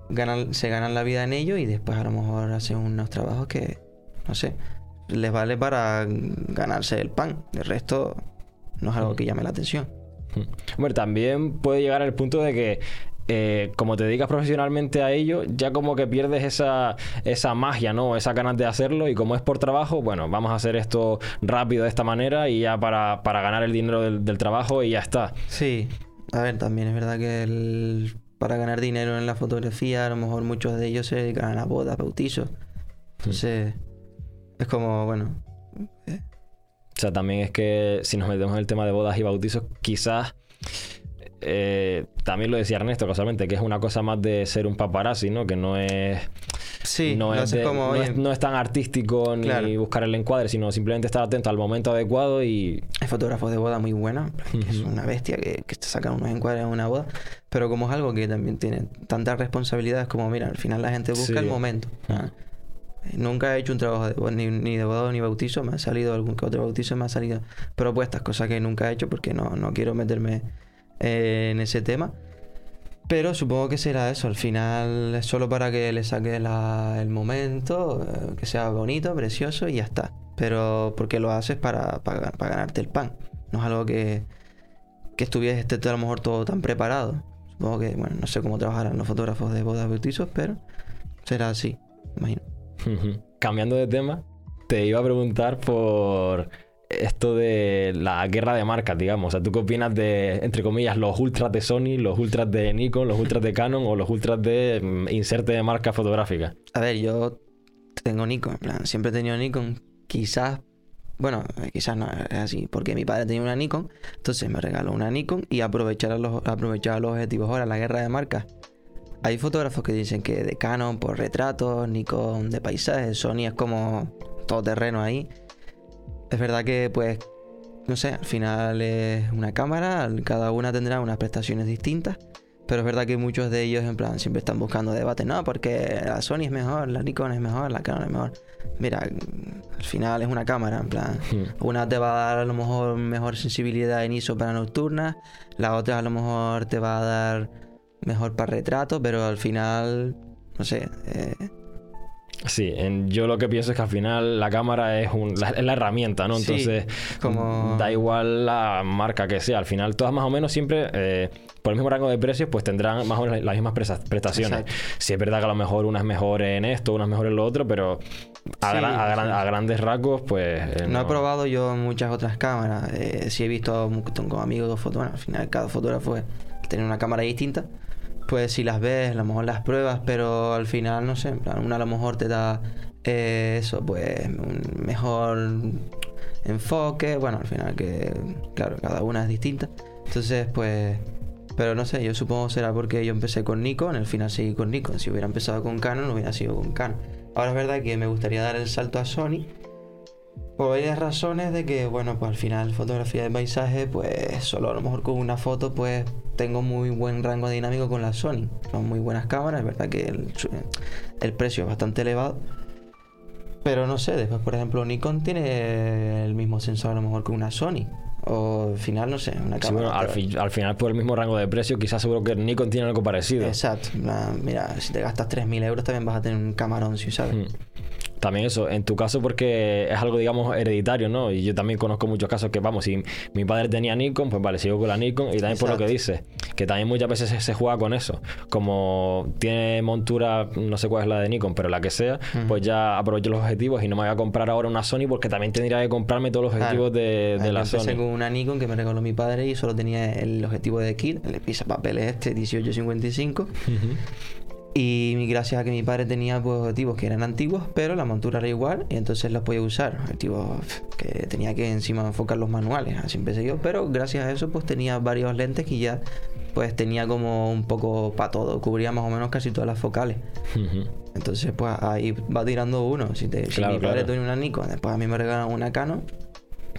S3: ganan, se ganan la vida en ello y después a lo mejor hacen unos trabajos que, no sé, les vale para ganarse el pan. El resto no es algo que llame la atención.
S2: Hombre, también puede llegar al punto de que eh, como te dedicas profesionalmente a ello, ya como que pierdes esa, esa magia, ¿no? Esa ganas de hacerlo y como es por trabajo, bueno, vamos a hacer esto rápido de esta manera y ya para, para ganar el dinero del, del trabajo y ya está.
S3: Sí, a ver, también es verdad que el para ganar dinero en la fotografía, a lo mejor muchos de ellos se dedican a bodas, bautizos. Entonces, es como, bueno, eh,
S2: O sea, también es que si nos metemos en el tema de bodas y bautizos, quizás eh, también lo decía Ernesto casualmente, que es una cosa más de ser un paparazzi, ¿no? Que no es.
S3: sí,
S2: no, es
S3: haces
S2: de-
S3: como,
S2: no, es, no es tan artístico ni
S3: Claro.
S2: buscar el encuadre, sino simplemente estar atento al momento adecuado y.
S3: Hay fotógrafos de boda muy buenos, que es una bestia que, que te sacan unos encuadres en una boda, pero como es algo que también tiene tantas responsabilidades como, mira, al final la gente busca
S2: Sí.
S3: el momento. Nunca he hecho un trabajo de ni, ni de boda ni bautizo, me ha salido algún que otro bautizo, me ha salido propuestas, cosas que nunca he hecho porque no, no quiero meterme eh, en ese tema. Pero supongo que será eso, al final es solo para que le saques la- el momento, eh, que sea bonito, precioso y ya está. Pero porque lo haces para, para, ganarte el pan. No es algo que, que estuviese esté a lo mejor todo tan preparado. Supongo que, bueno, no sé cómo trabajarán los fotógrafos de bodas bautizos, pero será así, imagino.
S2: Cambiando de tema, te iba a preguntar por esto de la guerra de marcas, digamos. O sea, ¿tú qué de, entre comillas, los ultras de Sony, los ultras de Nikon, los ultras de Canon o los ultras de mm, inserte de marca fotográfica?
S3: A ver, yo tengo Nikon, en plan, siempre he tenido Nikon. Quizás, bueno, eh, quizás no es así, porque mi padre tenía una Nikon, entonces me regaló una Nikon y aprovechar los, los objetivos. Ahora, la guerra de marcas. Hay fotógrafos que dicen que de Canon por retratos, Nikon de paisajes, Sony es como todo terreno ahí. Es verdad que, pues, no sé, al final es una cámara, cada una tendrá unas prestaciones distintas. Pero es verdad que muchos de ellos, en plan, siempre están buscando debate. No, porque la Sony es mejor, la Nikon es mejor, la Canon es mejor. Mira, al final es una cámara, en plan. Una te va a dar a lo mejor mejor sensibilidad en ISO para nocturnas, la otra a lo mejor te va a dar mejor para retratos, pero al final, no sé, eh,
S2: Sí, en- yo lo que pienso es que al final la cámara es, un- la, es la herramienta, ¿no?
S3: Sí,
S2: Entonces,
S3: como-
S2: da igual la marca que sea. Al final, todas más o menos siempre, eh, por el mismo rango de precios, pues tendrán más o menos las mismas prestaciones.
S3: Exacto.
S2: Sí, es verdad que a lo mejor una es mejor en esto, una es mejor en lo otro, pero a,
S3: Sí,
S2: gran- a gran-
S3: sí.
S2: a grandes rasgos, pues. eh,
S3: No he probado yo muchas otras cámaras. Eh, sí he visto con amigos fotógrafos. Al final, cada fotógrafo tiene una cámara distinta. Pues si las ves, a lo mejor las pruebas, pero al final, no sé. En plan, una a lo mejor te da eh, eso, pues un mejor enfoque. Bueno, al final, que claro, cada una es distinta. Entonces, pues. Pero no sé, yo supongo será porque yo empecé con Nikon, al final seguí con Nikon. Si hubiera empezado con Canon, hubiera sido con Canon. Ahora es verdad que me gustaría dar el salto a Sony. Por varias razones de que, bueno, pues al final fotografía de paisaje, pues solo a lo mejor con una foto, pues tengo muy buen rango dinámico con la Sony. Son muy buenas cámaras, es verdad que el, precio es bastante elevado. Pero no sé, después por ejemplo Nikon tiene el mismo sensor a lo mejor que una Sony. O al final, no sé, una
S2: Sí,
S3: cámara.
S2: bueno, al,
S3: pero-
S2: fi- al final, por el mismo rango de precio, quizás seguro que Nikon tiene algo parecido.
S3: Exacto. Mira, si te gastas 3.000 euros también vas a tener un camarón, si sabes.
S2: Mm. También eso, en tu caso porque es algo, digamos, hereditario, ¿no? Y yo también conozco muchos casos que, vamos, si mi padre tenía Nikon, pues vale, sigo con la Nikon. Y también por lo que dices, que también muchas veces se, se juega con eso. Como tiene montura, no sé cuál es la de Nikon, pero la que sea, pues ya aprovecho los objetivos y no me voy a comprar ahora una Sony porque también tendría que comprarme todos los
S3: Claro.
S2: objetivos de, de
S3: Yo
S2: la
S3: empecé
S2: Sony.
S3: con una Nikon que me regaló mi padre y solo tenía el objetivo de kit, el pisapapeles este 1855.
S2: Ujú.
S3: Y gracias a que mi padre tenía pues, objetivos que eran antiguos, pero la montura era igual y entonces los podía usar. Objetivos pf, que tenía que encima enfocar los manuales, así empecé yo. Pero gracias a eso pues tenía varios lentes que ya pues tenía como un poco para todo, cubría más o menos casi todas las focales. Entonces pues ahí va tirando uno. Si, te, si mi padre
S2: claro.
S3: tiene una Nikon, después a mí me regalan una Canon.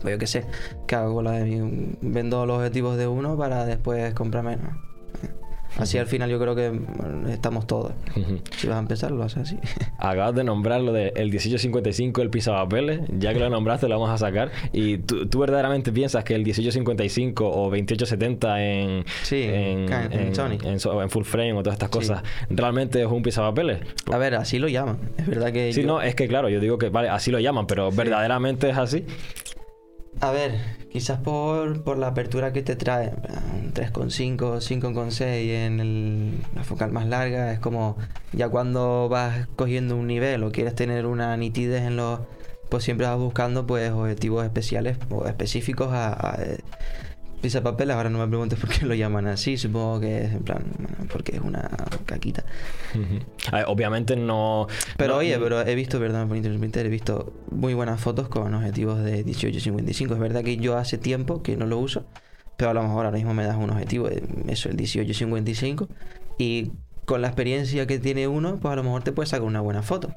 S3: Pues yo qué sé, ¿qué hago la de mi? Vendo los objetivos de uno para después comprarme. ¿no? Así al final yo creo que estamos todos. Si vas a empezar, lo haces así.
S2: Acabas de nombrar lo del 1855, el pisapapeles. Ya que lo nombraste, lo vamos a sacar. ¿Y tú, tú verdaderamente piensas que el 1855 o 2870 en,
S3: Sí,
S2: en,
S3: en- en Sony.
S2: en full frame o todas estas
S3: Sí.
S2: cosas realmente es un pisapapeles?
S3: A ver, así lo llaman. Es verdad que.
S2: Sí,
S3: yo-
S2: no, es que claro, yo digo que vale, así lo llaman, pero verdaderamente es así.
S3: A ver, quizás por, por la apertura que te trae. Un 3,5, 5,6 en el- la focal más larga. Es como ya cuando vas cogiendo un nivel o quieres tener una nitidez en los. Pues siempre vas buscando pues objetivos especiales o específicos a, a, eh, papel, ahora no me preguntes por qué lo llaman así, supongo que es en plan, porque es una caquita.
S2: A ver, obviamente no.
S3: Pero
S2: no-
S3: oye, pero he visto, perdón por interrumpirte, he visto muy buenas fotos con objetivos de 18-55. Es verdad que yo hace tiempo que no lo uso, pero a lo mejor ahora mismo me das un objetivo de eso, el 18-55. Y con la experiencia que tiene uno, pues a lo mejor te puedes sacar una buena foto.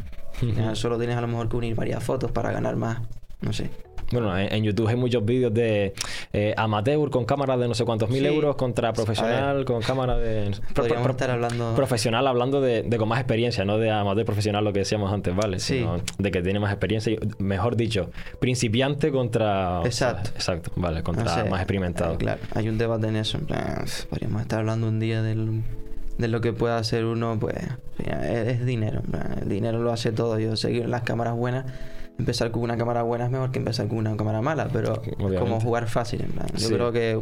S3: Solo tienes a lo mejor que unir varias fotos para ganar más, no sé.
S2: Bueno, en, en YouTube hay muchos vídeos de eh, amateur con cámara de no sé cuántos mil
S3: Sí.
S2: euros contra profesional con cámara de. pro-
S3: estar hablando...
S2: Profesional hablando de, de con más experiencia, no de amateur profesional, lo que decíamos antes, ¿vale?
S3: Sí.
S2: Sino de que tiene más experiencia, y, mejor dicho, principiante contra.
S3: Exacto.
S2: Exacto, vale, contra
S3: No sé,
S2: más experimentado.
S3: eh, claro, hay un debate en eso. Podríamos estar hablando un día del, de lo que puede hacer uno, pues es, dinero. el dinero lo hace todo. Yo sé que las cámaras buenas, empezar con una cámara buena es mejor que empezar con una cámara mala, pero es como jugar fácil. en plan. Yo
S2: Sí.
S3: creo que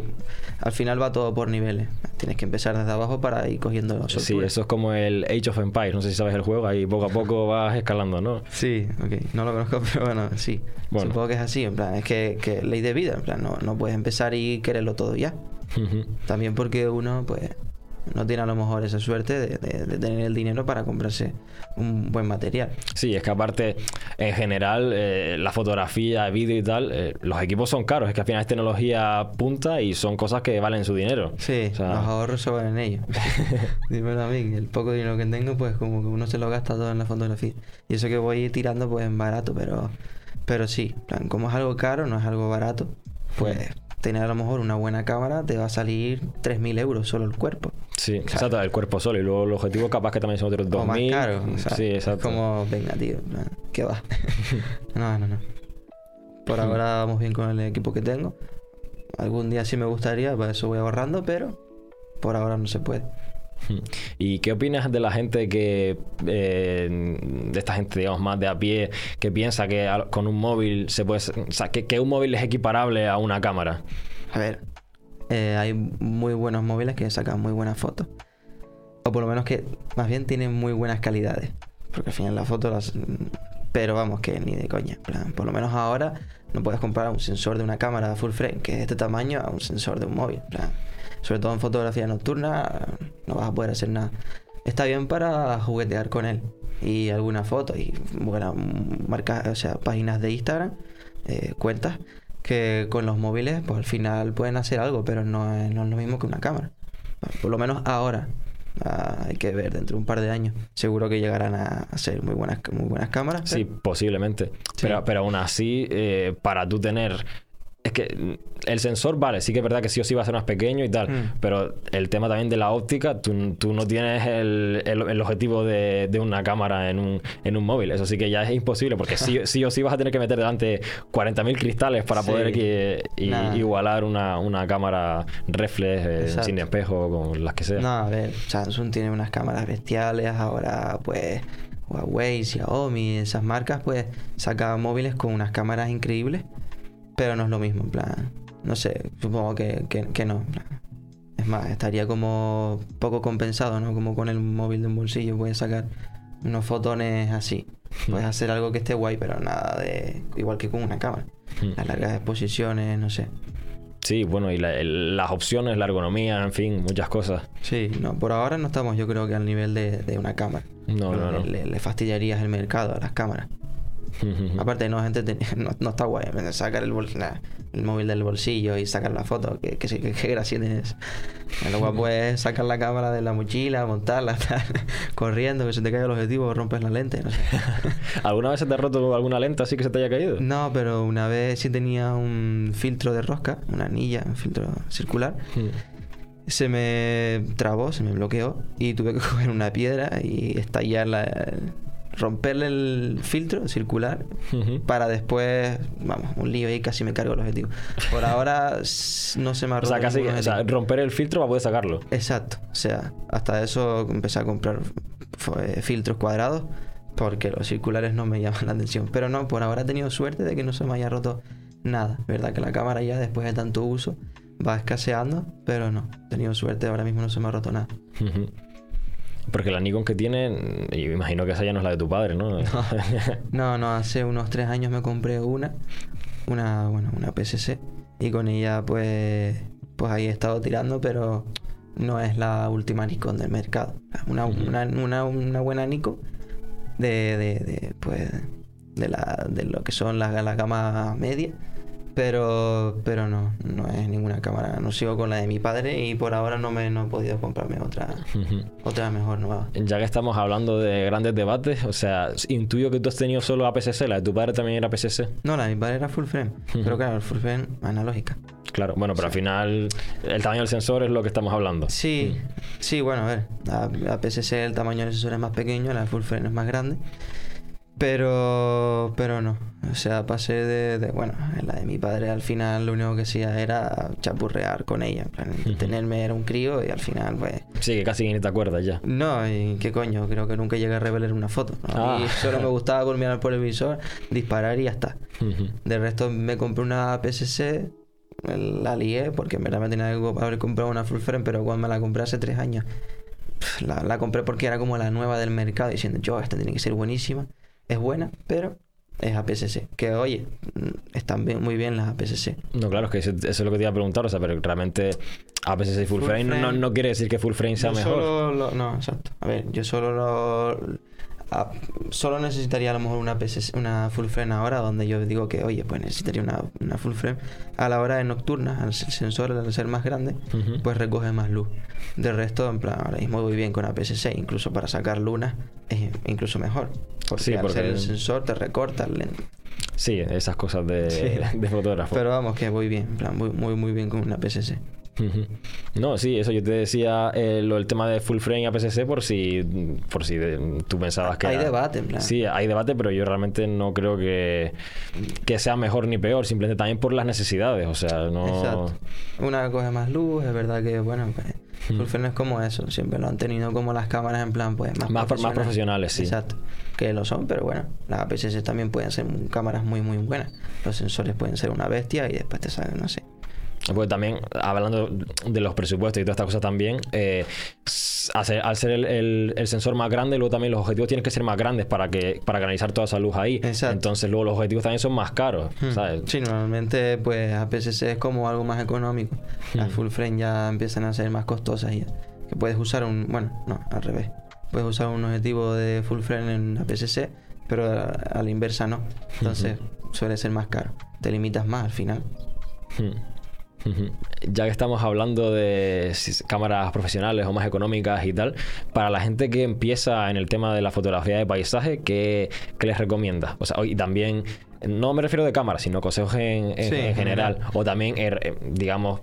S3: al final va todo por niveles. Tienes que empezar desde abajo para ir cogiendo
S2: Sí,
S3: soltura.
S2: eso es como el Age of Empires, no sé si sabes el juego, ahí poco a poco vas escalando, ¿no?
S3: Sí, ok. No lo conozco, pero bueno, sí.
S2: Bueno.
S3: Supongo que es así, en plan, es que, que ley de vida, en plan, no, no puedes empezar y quererlo todo ya. También porque uno, pues, no tiene a lo mejor esa suerte de, de- de tener el dinero para comprarse un buen material.
S2: Sí, es que aparte, en general, eh, la fotografía, vídeo y tal, eh, los equipos son caros. Es que al final es tecnología punta y son cosas que valen su dinero.
S3: Sí,
S2: O sea-
S3: los ahorros se van en ello. Dímelo a mí, el poco dinero que tengo, pues como que uno se lo gasta todo en la fotografía. Y eso que voy tirando, pues en barato, pero, pero sí, plan, como es algo caro, no es algo barato, pues tener a lo mejor una buena cámara te va a salir 3.000 euros solo el cuerpo.
S2: Sí, exacto, el cuerpo solo. Y luego el objetivo capaz que también son otros
S3: O más
S2: 2.000.
S3: caro. o sea,
S2: sí,
S3: es
S2: exacto.
S3: Como, venga, tío, ¿qué va? no, no, no. Por ahora vamos bien con el equipo que tengo. Algún día sí me gustaría, para eso voy ahorrando, pero por ahora no se puede.
S2: ¿Y qué opinas de la gente que, eh, de esta gente, digamos, más de a pie, que piensa que con un móvil se puede, que, un móvil es equiparable a una cámara?
S3: A ver, eh, hay muy buenos móviles que sacan muy buenas fotos. O por lo menos que más bien tienen muy buenas calidades. Porque al final las fotos las... Pero vamos, que ni de coña. por lo menos ahora no puedes comparar un sensor de una cámara full frame que es de este tamaño a un sensor de un móvil. Sobre todo en fotografía nocturna no vas a poder hacer nada. Está bien para juguetear con él. Y algunas fotos y buenas marcas, o sea, páginas de Instagram, eh, cuentas que con los móviles pues al final pueden hacer algo, pero no es, no es lo mismo que una cámara. Por lo menos ahora. Ah, hay que ver dentro de un par de años. Seguro que llegarán a, ser muy buenas, muy buenas cámaras.
S2: Sí,
S3: pero-
S2: posiblemente.
S3: Sí.
S2: Pero, pero aún así, eh, para tú tener. Es que el sensor, vale, sí que es verdad que sí o sí va a ser más pequeño y tal,
S3: Mm.
S2: pero el tema también de la óptica, tú, tú no tienes el, el- el objetivo de, de una cámara en un, en un móvil. Eso sí que ya es imposible, porque sí, sí o sí vas a tener que meter delante 40.000 cristales para
S3: Sí.
S2: poder que- y-
S3: Nah.
S2: igualar una, una cámara reflex eh, sin espejo, con las que sea.
S3: No, a ver, Samsung tiene unas cámaras bestiales, ahora pues Huawei, Xiaomi, esas marcas pues sacan móviles con unas cámaras increíbles, pero no es lo mismo, en plan, no sé, supongo que, que, que no, en plan. Es más, estaría como poco compensado, ¿no? Como con el móvil de un bolsillo puedes sacar unos fotones así. Puedes hacer algo que esté guay, pero nada de igual que con una cámara.
S2: Mm.
S3: Las largas exposiciones, no sé.
S2: Sí, bueno, y la- el- las opciones, la ergonomía, en fin, muchas cosas.
S3: Sí, no, por ahora no estamos yo creo que al nivel de, de una cámara.
S2: No, no, no.
S3: Le, le- le fastidiarías el mercado a las cámaras. Aparte no, gente te- no, no está guay. Sacar el, bol- el móvil del bolsillo y sacar la foto. ¿Qué, qué, qué, qué gracia tiene eso? Lo guapo es sacar la cámara de la mochila, montarla, corriendo, que se te caiga el objetivo, rompes la lente. No, sé.
S2: ¿Alguna vez se te ha roto alguna lente así que se te haya caído?
S3: No, pero una vez sí tenía un filtro de rosca, una anilla, un filtro circular. Se me trabó, se me bloqueó y tuve que coger una piedra y estallar la, romperle el filtro circular para después, vamos, un lío y casi me cargo el objetivo. Por ahora no se me ha
S2: O
S3: roto
S2: sea, casi o sea, romper el filtro para poder sacarlo.
S3: Exacto, o sea, hasta eso empecé a comprar eh, filtros cuadrados porque los circulares no me llaman la atención. Pero no, por ahora he tenido suerte de que no se me haya roto nada. Verdad que la cámara ya después de tanto uso va escaseando, pero no, he tenido suerte, ahora mismo no se me ha roto nada.
S2: Ujú. Porque la Nikon que tiene, y me imagino que esa ya no es la de tu padre, ¿no?
S3: No, no, hace unos tres años me compré una, una, bueno, una PSC, y con ella pues pues ahí he estado tirando, pero no es la última Nikon del mercado. Una, una, una, una buena Nikon de, de, de, pues, de, la, de lo que son las, las gamas medias. Pero, pero no, no es ninguna cámara. No sigo con la de mi padre y por ahora no me no he podido comprarme otra, otra mejor nueva.
S2: Ya que estamos hablando de grandes debates, o sea, intuyo que tú has tenido solo APS-C, la de tu padre también era APS-C.
S3: No, la de mi padre era full frame. Pero claro, el full frame analógica.
S2: Claro, bueno, pero al final el tamaño del sensor es lo que estamos hablando.
S3: Sí, sí, bueno, a ver, la el tamaño del sensor es más pequeño, la full frame es más grande. Pero, pero no. O sea, pasé de, de, bueno, en la de mi padre al final lo único que hacía era chapurrear con ella. En plan, tenerme era un crío y al final, pues.
S2: Sí, que casi ni te acuerdas ya.
S3: No, y qué coño, creo que nunca llegué a revelar una foto. ¿no?
S2: Ah.
S3: Y solo me gustaba por mirar por el visor, disparar y ya está. De resto me compré una PSC, la lié porque en verdad me tenía que haber comprado una full frame, pero cuando me la compré hace tres años, la, la compré porque era como la nueva del mercado, diciendo, yo, esta tiene que ser buenísima es buena, pero es APS-C. Que oye, están bien, muy bien las APS-C.
S2: No, claro, es que eso, eso, es lo que te iba a preguntar, o sea, pero realmente APS-C y full,
S3: Full
S2: frame,
S3: frame.
S2: No, no quiere decir que full frame sea
S3: Yo
S2: mejor.
S3: solo lo- no, exacto. A ver, yo solo lo. A- solo necesitaría a lo mejor una, PSC una full frame ahora, donde yo digo que, oye, pues necesitaría una, una full frame. A la hora de nocturna, al sensor al ser más grande, pues recoge más luz. De resto, en plan, ahora mismo voy bien con APS-C, incluso para sacar lunas es incluso mejor. Porque
S2: Sí,
S3: al
S2: porque
S3: ser el sensor te recorta el lente.
S2: Sí, esas cosas de,
S3: Sí.
S2: de fotógrafo.
S3: Pero vamos, que voy bien, en plan, muy, muy, muy bien con una PSC.
S2: No, sí, eso yo te decía eh, lo del tema de full frame APS-C por si, por si de- tú pensabas que...
S3: Hay
S2: era-
S3: debate, en plan.
S2: Sí, hay debate, pero yo realmente no creo que, que sea mejor ni peor, simplemente también por las necesidades, o sea, no...
S3: Exacto. Una coge más luz, es verdad que, bueno, pues, full frame es como eso, siempre lo han tenido como las cámaras en plan, pues, más,
S2: Más- más profesionales, sí.
S3: Exacto. Que lo son, pero bueno, las APS-C también pueden ser cámaras muy, muy buenas. Los sensores pueden ser una bestia y después te salen, no sé.
S2: Pues también, hablando de los presupuestos y todas estas cosas también, eh, al ser, el, el- el sensor más grande, luego también los objetivos tienen que ser más grandes para que para canalizar toda esa luz ahí.
S3: Exacto.
S2: Entonces luego los objetivos también son más caros,
S3: Hmm.
S2: ¿sabes?
S3: Sí, normalmente pues APS-C es como algo más económico. Las
S2: Hmm.
S3: full frame ya empiezan a ser más costosas ya. Que puedes usar un, bueno, no, al revés. Puedes usar un objetivo de full frame en APS-C, pero a, a la inversa no. Entonces suele ser más caro. Te limitas más al final.
S2: Ya que estamos hablando de cámaras profesionales o más económicas y tal, para la gente que empieza en el tema de la fotografía de paisaje, ¿qué, qué les recomiendas? O sea, y también, no me refiero de cámaras, sino consejos en, en-
S3: Sí,
S2: en
S3: en
S2: general.
S3: general.
S2: O también, er- eh, digamos,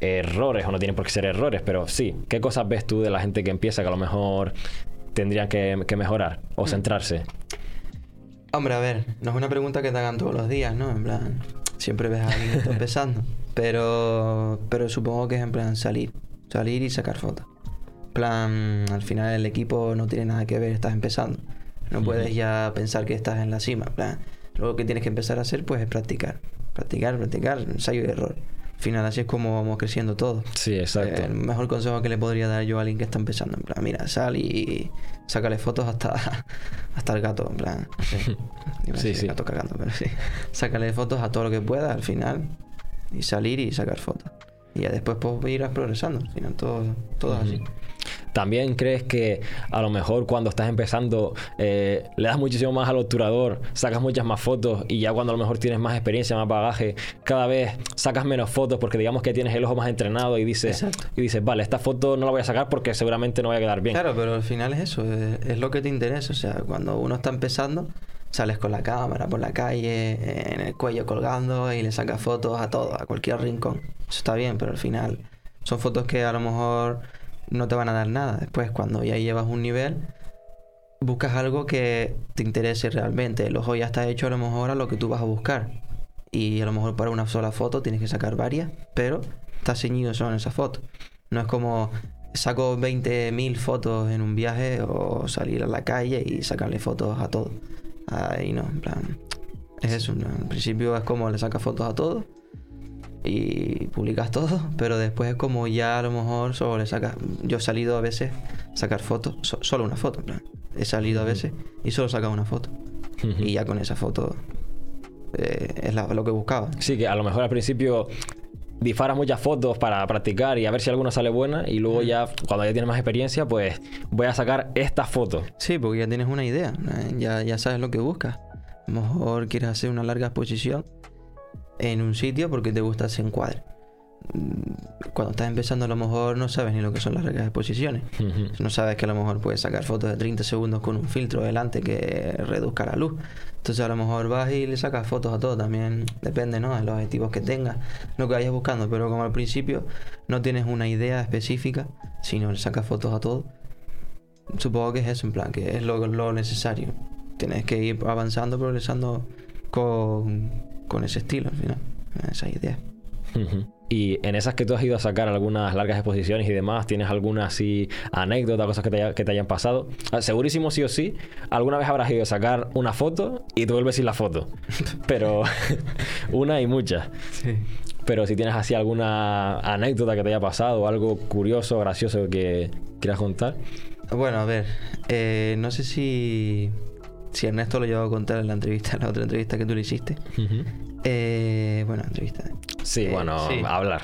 S2: errores, o no tienen por qué ser errores, pero sí, ¿qué cosas ves tú de la gente que empieza que a lo mejor tendrían que, que mejorar o centrarse?
S3: Hombre, a ver, no es una pregunta que te hagan todos los días, ¿no? En plan, siempre ves a alguien que está empezando. Pero, pero supongo que es en plan salir, salir y sacar fotos. Plan, al final el equipo no tiene nada que ver, estás empezando. No puedes ya pensar que estás en la cima. Plan, lo que tienes que empezar a hacer pues es practicar. Practicar, practicar, ensayo y error. Al final así es como vamos creciendo todos.
S2: Sí, exacto.
S3: Eh, el mejor consejo que le podría dar yo a alguien que está empezando, en plan, mira, sal y sácale fotos hasta, hasta el gato, en plan,
S2: Sí,
S3: decir
S2: sí.
S3: el gato cagando, pero sí. Sácale fotos a todo lo que pueda al final y salir y sacar fotos. Y ya después pues irás progresando, final todo, todo es así.
S2: ¿También crees que a lo mejor cuando estás empezando eh, le das muchísimo más al obturador, sacas muchas más fotos y ya cuando a lo mejor tienes más experiencia, más bagaje, cada vez sacas menos fotos porque digamos que tienes el ojo más entrenado y dices,
S3: Exacto.
S2: y dices vale, esta foto no la voy a sacar porque seguramente no voy a quedar bien.
S3: Claro, pero al final es eso, es, es lo que te interesa. O sea, cuando uno está empezando, sales con la cámara por la calle, en el cuello colgando y le sacas fotos a todo, a cualquier rincón. Eso está bien, pero al final son fotos que a lo mejor no te van a dar nada. Después, cuando ya llevas un nivel, buscas algo que te interese realmente. El ojo ya está hecho a lo mejor a lo que tú vas a buscar. Y a lo mejor para una sola foto tienes que sacar varias, pero estás ceñido solo en esa foto. No es como saco 20.000 fotos en un viaje o salir a la calle y sacarle fotos a todo. Ahí no, en plan. Es eso, ¿no? al principio es como le sacas fotos a todo y publicas todo, pero después es como ya a lo mejor solo le sacas. Yo he salido a veces sacar fotos, so- solo una foto, en plan. He salido a veces y solo sacado una foto. Y ya con esa foto eh, es la- lo que buscaba.
S2: Sí, que a lo mejor al principio disparas muchas fotos para practicar y a ver si alguna sale buena y luego ya, cuando ya tienes más experiencia, pues voy a sacar esta foto.
S3: Sí, porque ya tienes una idea, ya, ya sabes lo que buscas. A lo mejor quieres hacer una larga exposición en un sitio porque te gusta ese encuadre. Cuando estás empezando a lo mejor no sabes ni lo que son las largas exposiciones.
S2: Ujú.
S3: No sabes que a lo mejor puedes sacar fotos de 30 segundos con un filtro delante que reduzca la luz. Entonces a lo mejor vas y le sacas fotos a todo. También depende, ¿no? De los objetivos que tengas, lo que vayas buscando. Pero como al principio no tienes una idea específica, sino le sacas fotos a todo. Supongo que es eso, en plan, que es lo, lo necesario. Tienes que ir avanzando, progresando con, con ese estilo al final. Esa idea.
S2: Y en esas que tú has ido a sacar algunas largas exposiciones y demás, ¿tienes alguna así anécdota, cosas que te, haya- que te hayan pasado? Ah, Segurísimo sí o sí, alguna vez habrás ido a sacar una foto y tú vuelves sin la foto. Pero una y muchas.
S3: Sí.
S2: Pero si tienes así alguna anécdota que te haya pasado, algo curioso, gracioso que quieras contar.
S3: Bueno, a ver, eh, no sé si, si Ernesto lo llevó a contar en la entrevista, en la otra entrevista que tú le hiciste.
S2: Ujú.
S3: Eh, bueno, entrevista.
S2: Sí,
S3: Eh,
S2: bueno,
S3: sí.
S2: hablar.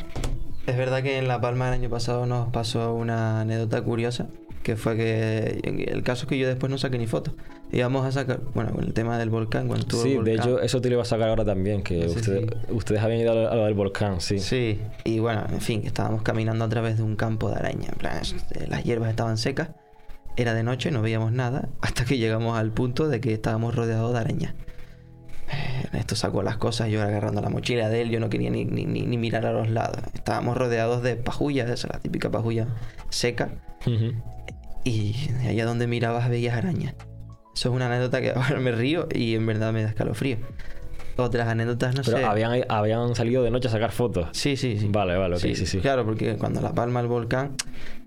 S3: Es verdad que en La Palma del año pasado nos pasó una anécdota curiosa, que fue que el caso es que yo después no saqué ni fotos. Íbamos a sacar, bueno, con el tema del volcán, cuando estuvo
S2: Sí,
S3: el
S2: de
S3: volcán.
S2: hecho, eso te lo iba a sacar ahora también, que
S3: Sí,
S2: ustedes, ustedes habían ido a lo, a lo del volcán, sí.
S3: Sí, y bueno, en fin, estábamos caminando a través de un campo de araña. En plan, eh, las hierbas estaban secas, era de noche, no veíamos nada, hasta que llegamos al punto de que estábamos rodeados de arañas. Eh, Esto sacó las cosas, yo agarrando la mochila de él, yo no quería ni, ni, ni- mirar a los lados. Estábamos rodeados de pajullas, esa la típica pajulla seca, y de allá donde mirabas veías arañas. Eso es una anécdota que ahora me río y en verdad me da escalofrío. Otras anécdotas, no
S2: Pero
S3: sé.
S2: habían, habían salido de noche a sacar fotos.
S3: Sí, sí, sí.
S2: Vale, vale, ok, sí, sí.
S3: Claro, porque cuando la palma el volcán,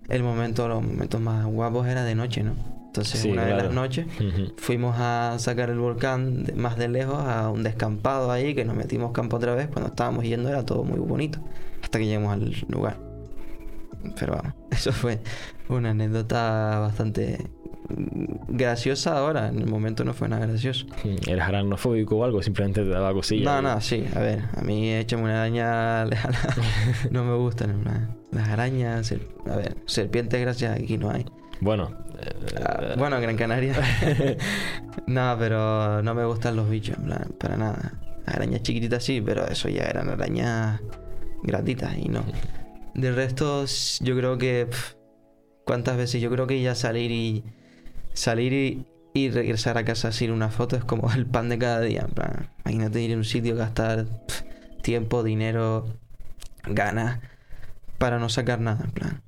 S3: el momento, los momentos más guapos era de noche, ¿no? Entonces,
S2: Sí,
S3: una de las noches fuimos a sacar el volcán más de lejos a un descampado ahí, que nos metimos campo otra vez. Cuando estábamos yendo era todo muy bonito, hasta que llegamos al lugar. Pero vamos, eso fue una anécdota bastante graciosa ahora. En el momento no fue nada gracioso.
S2: Mm, ¿Eres aracnofóbico o algo? Simplemente te daba cosilla.
S3: No,
S2: y-
S3: no, sí, a ver, a mí échame una araña lejana, no me gustan. las arañas, a ver, serpientes, gracias, aquí no hay.
S2: Bueno,
S3: Ah,
S2: eh,
S3: bueno, Gran Canaria. no, pero no me gustan los bichos, en plan, para nada. Arañas chiquititas sí, pero eso ya eran arañas gratitas y no. De resto, yo creo que. ¿Cuántas veces? Yo creo que ya salir y. Salir y, y regresar a casa sin una foto es como el pan de cada día. En plan, imagínate ir a un sitio, gastar tiempo, dinero, ganas para no sacar nada. En plan,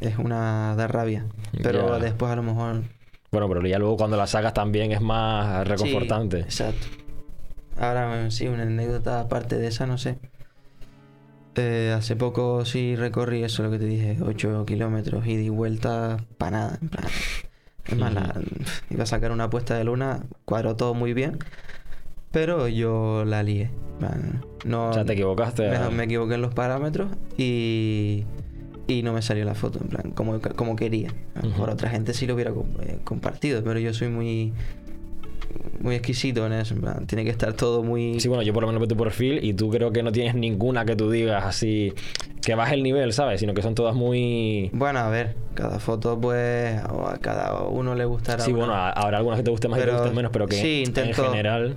S3: es una da rabia. Pero después a lo mejor.
S2: bueno, pero ya luego cuando la sacas también es más
S3: Sí,
S2: reconfortante.
S3: exacto. Ahora sí, una anécdota aparte de esa, no sé. Eh, hace poco sí recorrí eso, lo que te dije, 8 kilómetros ida y vuelta para nada. En plan. Es más, la- iba a sacar una apuesta de luna, cuadró todo muy bien, pero yo la lié. No,
S2: o sea, te equivocaste.
S3: me,
S2: ah.
S3: me equivoqué en los parámetros y, y no me salió la foto, en plan, como, como quería. A lo mejor otra gente sí lo hubiera eh, compartido, pero yo soy muy muy exquisito en eso, en plan, tiene que estar todo muy...
S2: Sí, bueno, yo por lo menos veo tu perfil y tú creo que no tienes ninguna que tú digas así que baje el nivel, ¿sabes? Sino que son todas muy...
S3: Bueno, a ver, cada foto pues a cada uno le gustará.
S2: Sí,
S3: una.
S2: bueno, habrá algunas que te gusten más y te
S3: Pero
S2: gusten menos, pero que
S3: sí, intento-
S2: en general...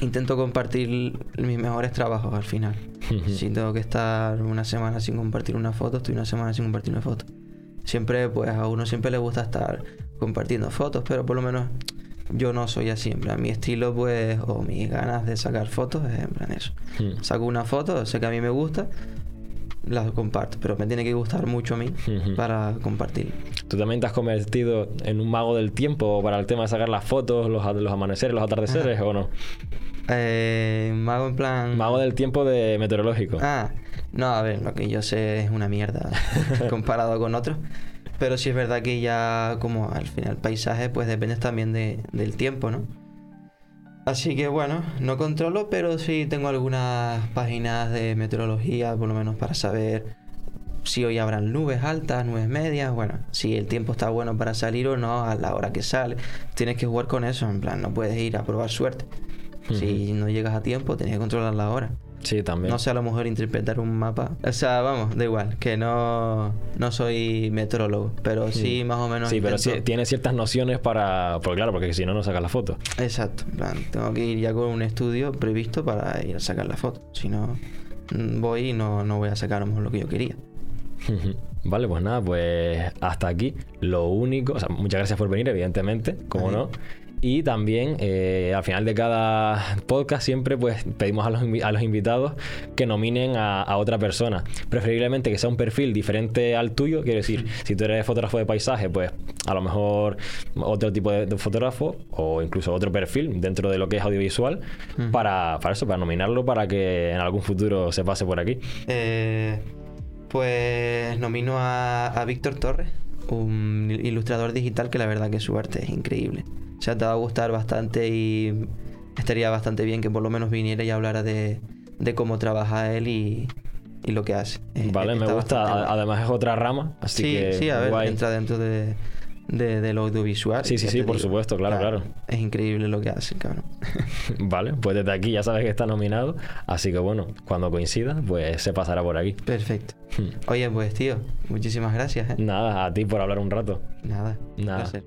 S3: Intento compartir mis mejores trabajos al final. Si tengo que estar una semana sin compartir una foto, estoy una semana sin compartir una foto. Siempre, pues a uno siempre le gusta estar compartiendo fotos, pero por lo menos yo no soy así. En plan, mi estilo, pues, o mis ganas de sacar fotos es en plan eso.
S2: Mm.
S3: Saco una foto, sé que a mí me gusta, la comparto, pero me tiene que gustar mucho a mí
S2: Ujú.
S3: para compartir.
S2: ¿Tú también te has convertido en un mago del tiempo para el tema de sacar las fotos, los amaneceres, los atardeceres o no?
S3: Eh, mago en plan.
S2: Mago del tiempo de meteorológico.
S3: Ah, no, a ver, lo que yo sé es una mierda comparado con otros. Pero sí es verdad que ya, como al final, paisaje, pues depende también de, del tiempo, ¿no? Así que bueno, no controlo, pero sí tengo algunas páginas de meteorología, por lo menos para saber si hoy habrán nubes altas, nubes medias, bueno, si el tiempo está bueno para salir o no a la hora que sale. Tienes que jugar con eso, en plan, no puedes ir a probar suerte. Si no llegas a tiempo, tienes que controlar la hora.
S2: Sí, también.
S3: No sé a lo mejor interpretar un mapa. O sea, vamos, da igual, que no, no soy metrólogo, pero sí, más o menos.
S2: Sí, pero sí, tiene ciertas nociones para. Pues claro, porque si no, no sacas la foto.
S3: Exacto, plan, tengo que ir ya con un estudio previsto para ir a sacar la foto. Si no, mm, voy y no, no voy a sacar a lo mejor lo que yo quería.
S2: Vale, pues nada, pues hasta aquí. Lo único, o sea, muchas gracias por venir, evidentemente, como no. Y también eh, al final de cada podcast siempre pues pedimos a los, a los invitados que nominen a, a otra persona. Preferiblemente que sea un perfil diferente al tuyo. Quiero decir, si tú eres fotógrafo de paisaje, pues a lo mejor otro tipo de, de fotógrafo o incluso otro perfil dentro de lo que es audiovisual para, para eso, para nominarlo para que en algún futuro se pase por aquí.
S3: Eh, pues nomino a, a Víctor Torres, un ilustrador digital que la verdad que su arte es increíble. O sea, te va a gustar bastante y estaría bastante bien que por lo menos viniera y hablara de, de cómo trabaja él y, y lo que hace. Eh,
S2: Vale, me gusta. Además es otra rama, así
S3: sí,
S2: que
S3: sí, a ver,
S2: guay.
S3: entra dentro de, de, del audiovisual.
S2: Sí, sí,
S3: ya
S2: sí, por supuesto, claro, claro.
S3: Es increíble lo que hace, cabrón.
S2: Vale, pues desde aquí ya sabes que está nominado, así que bueno, cuando coincida, pues se pasará por aquí.
S3: Perfecto. Oye, pues tío, muchísimas gracias. ¿eh?
S2: Nada, a ti por hablar un rato.
S3: Nada, un
S2: Nada.
S3: placer.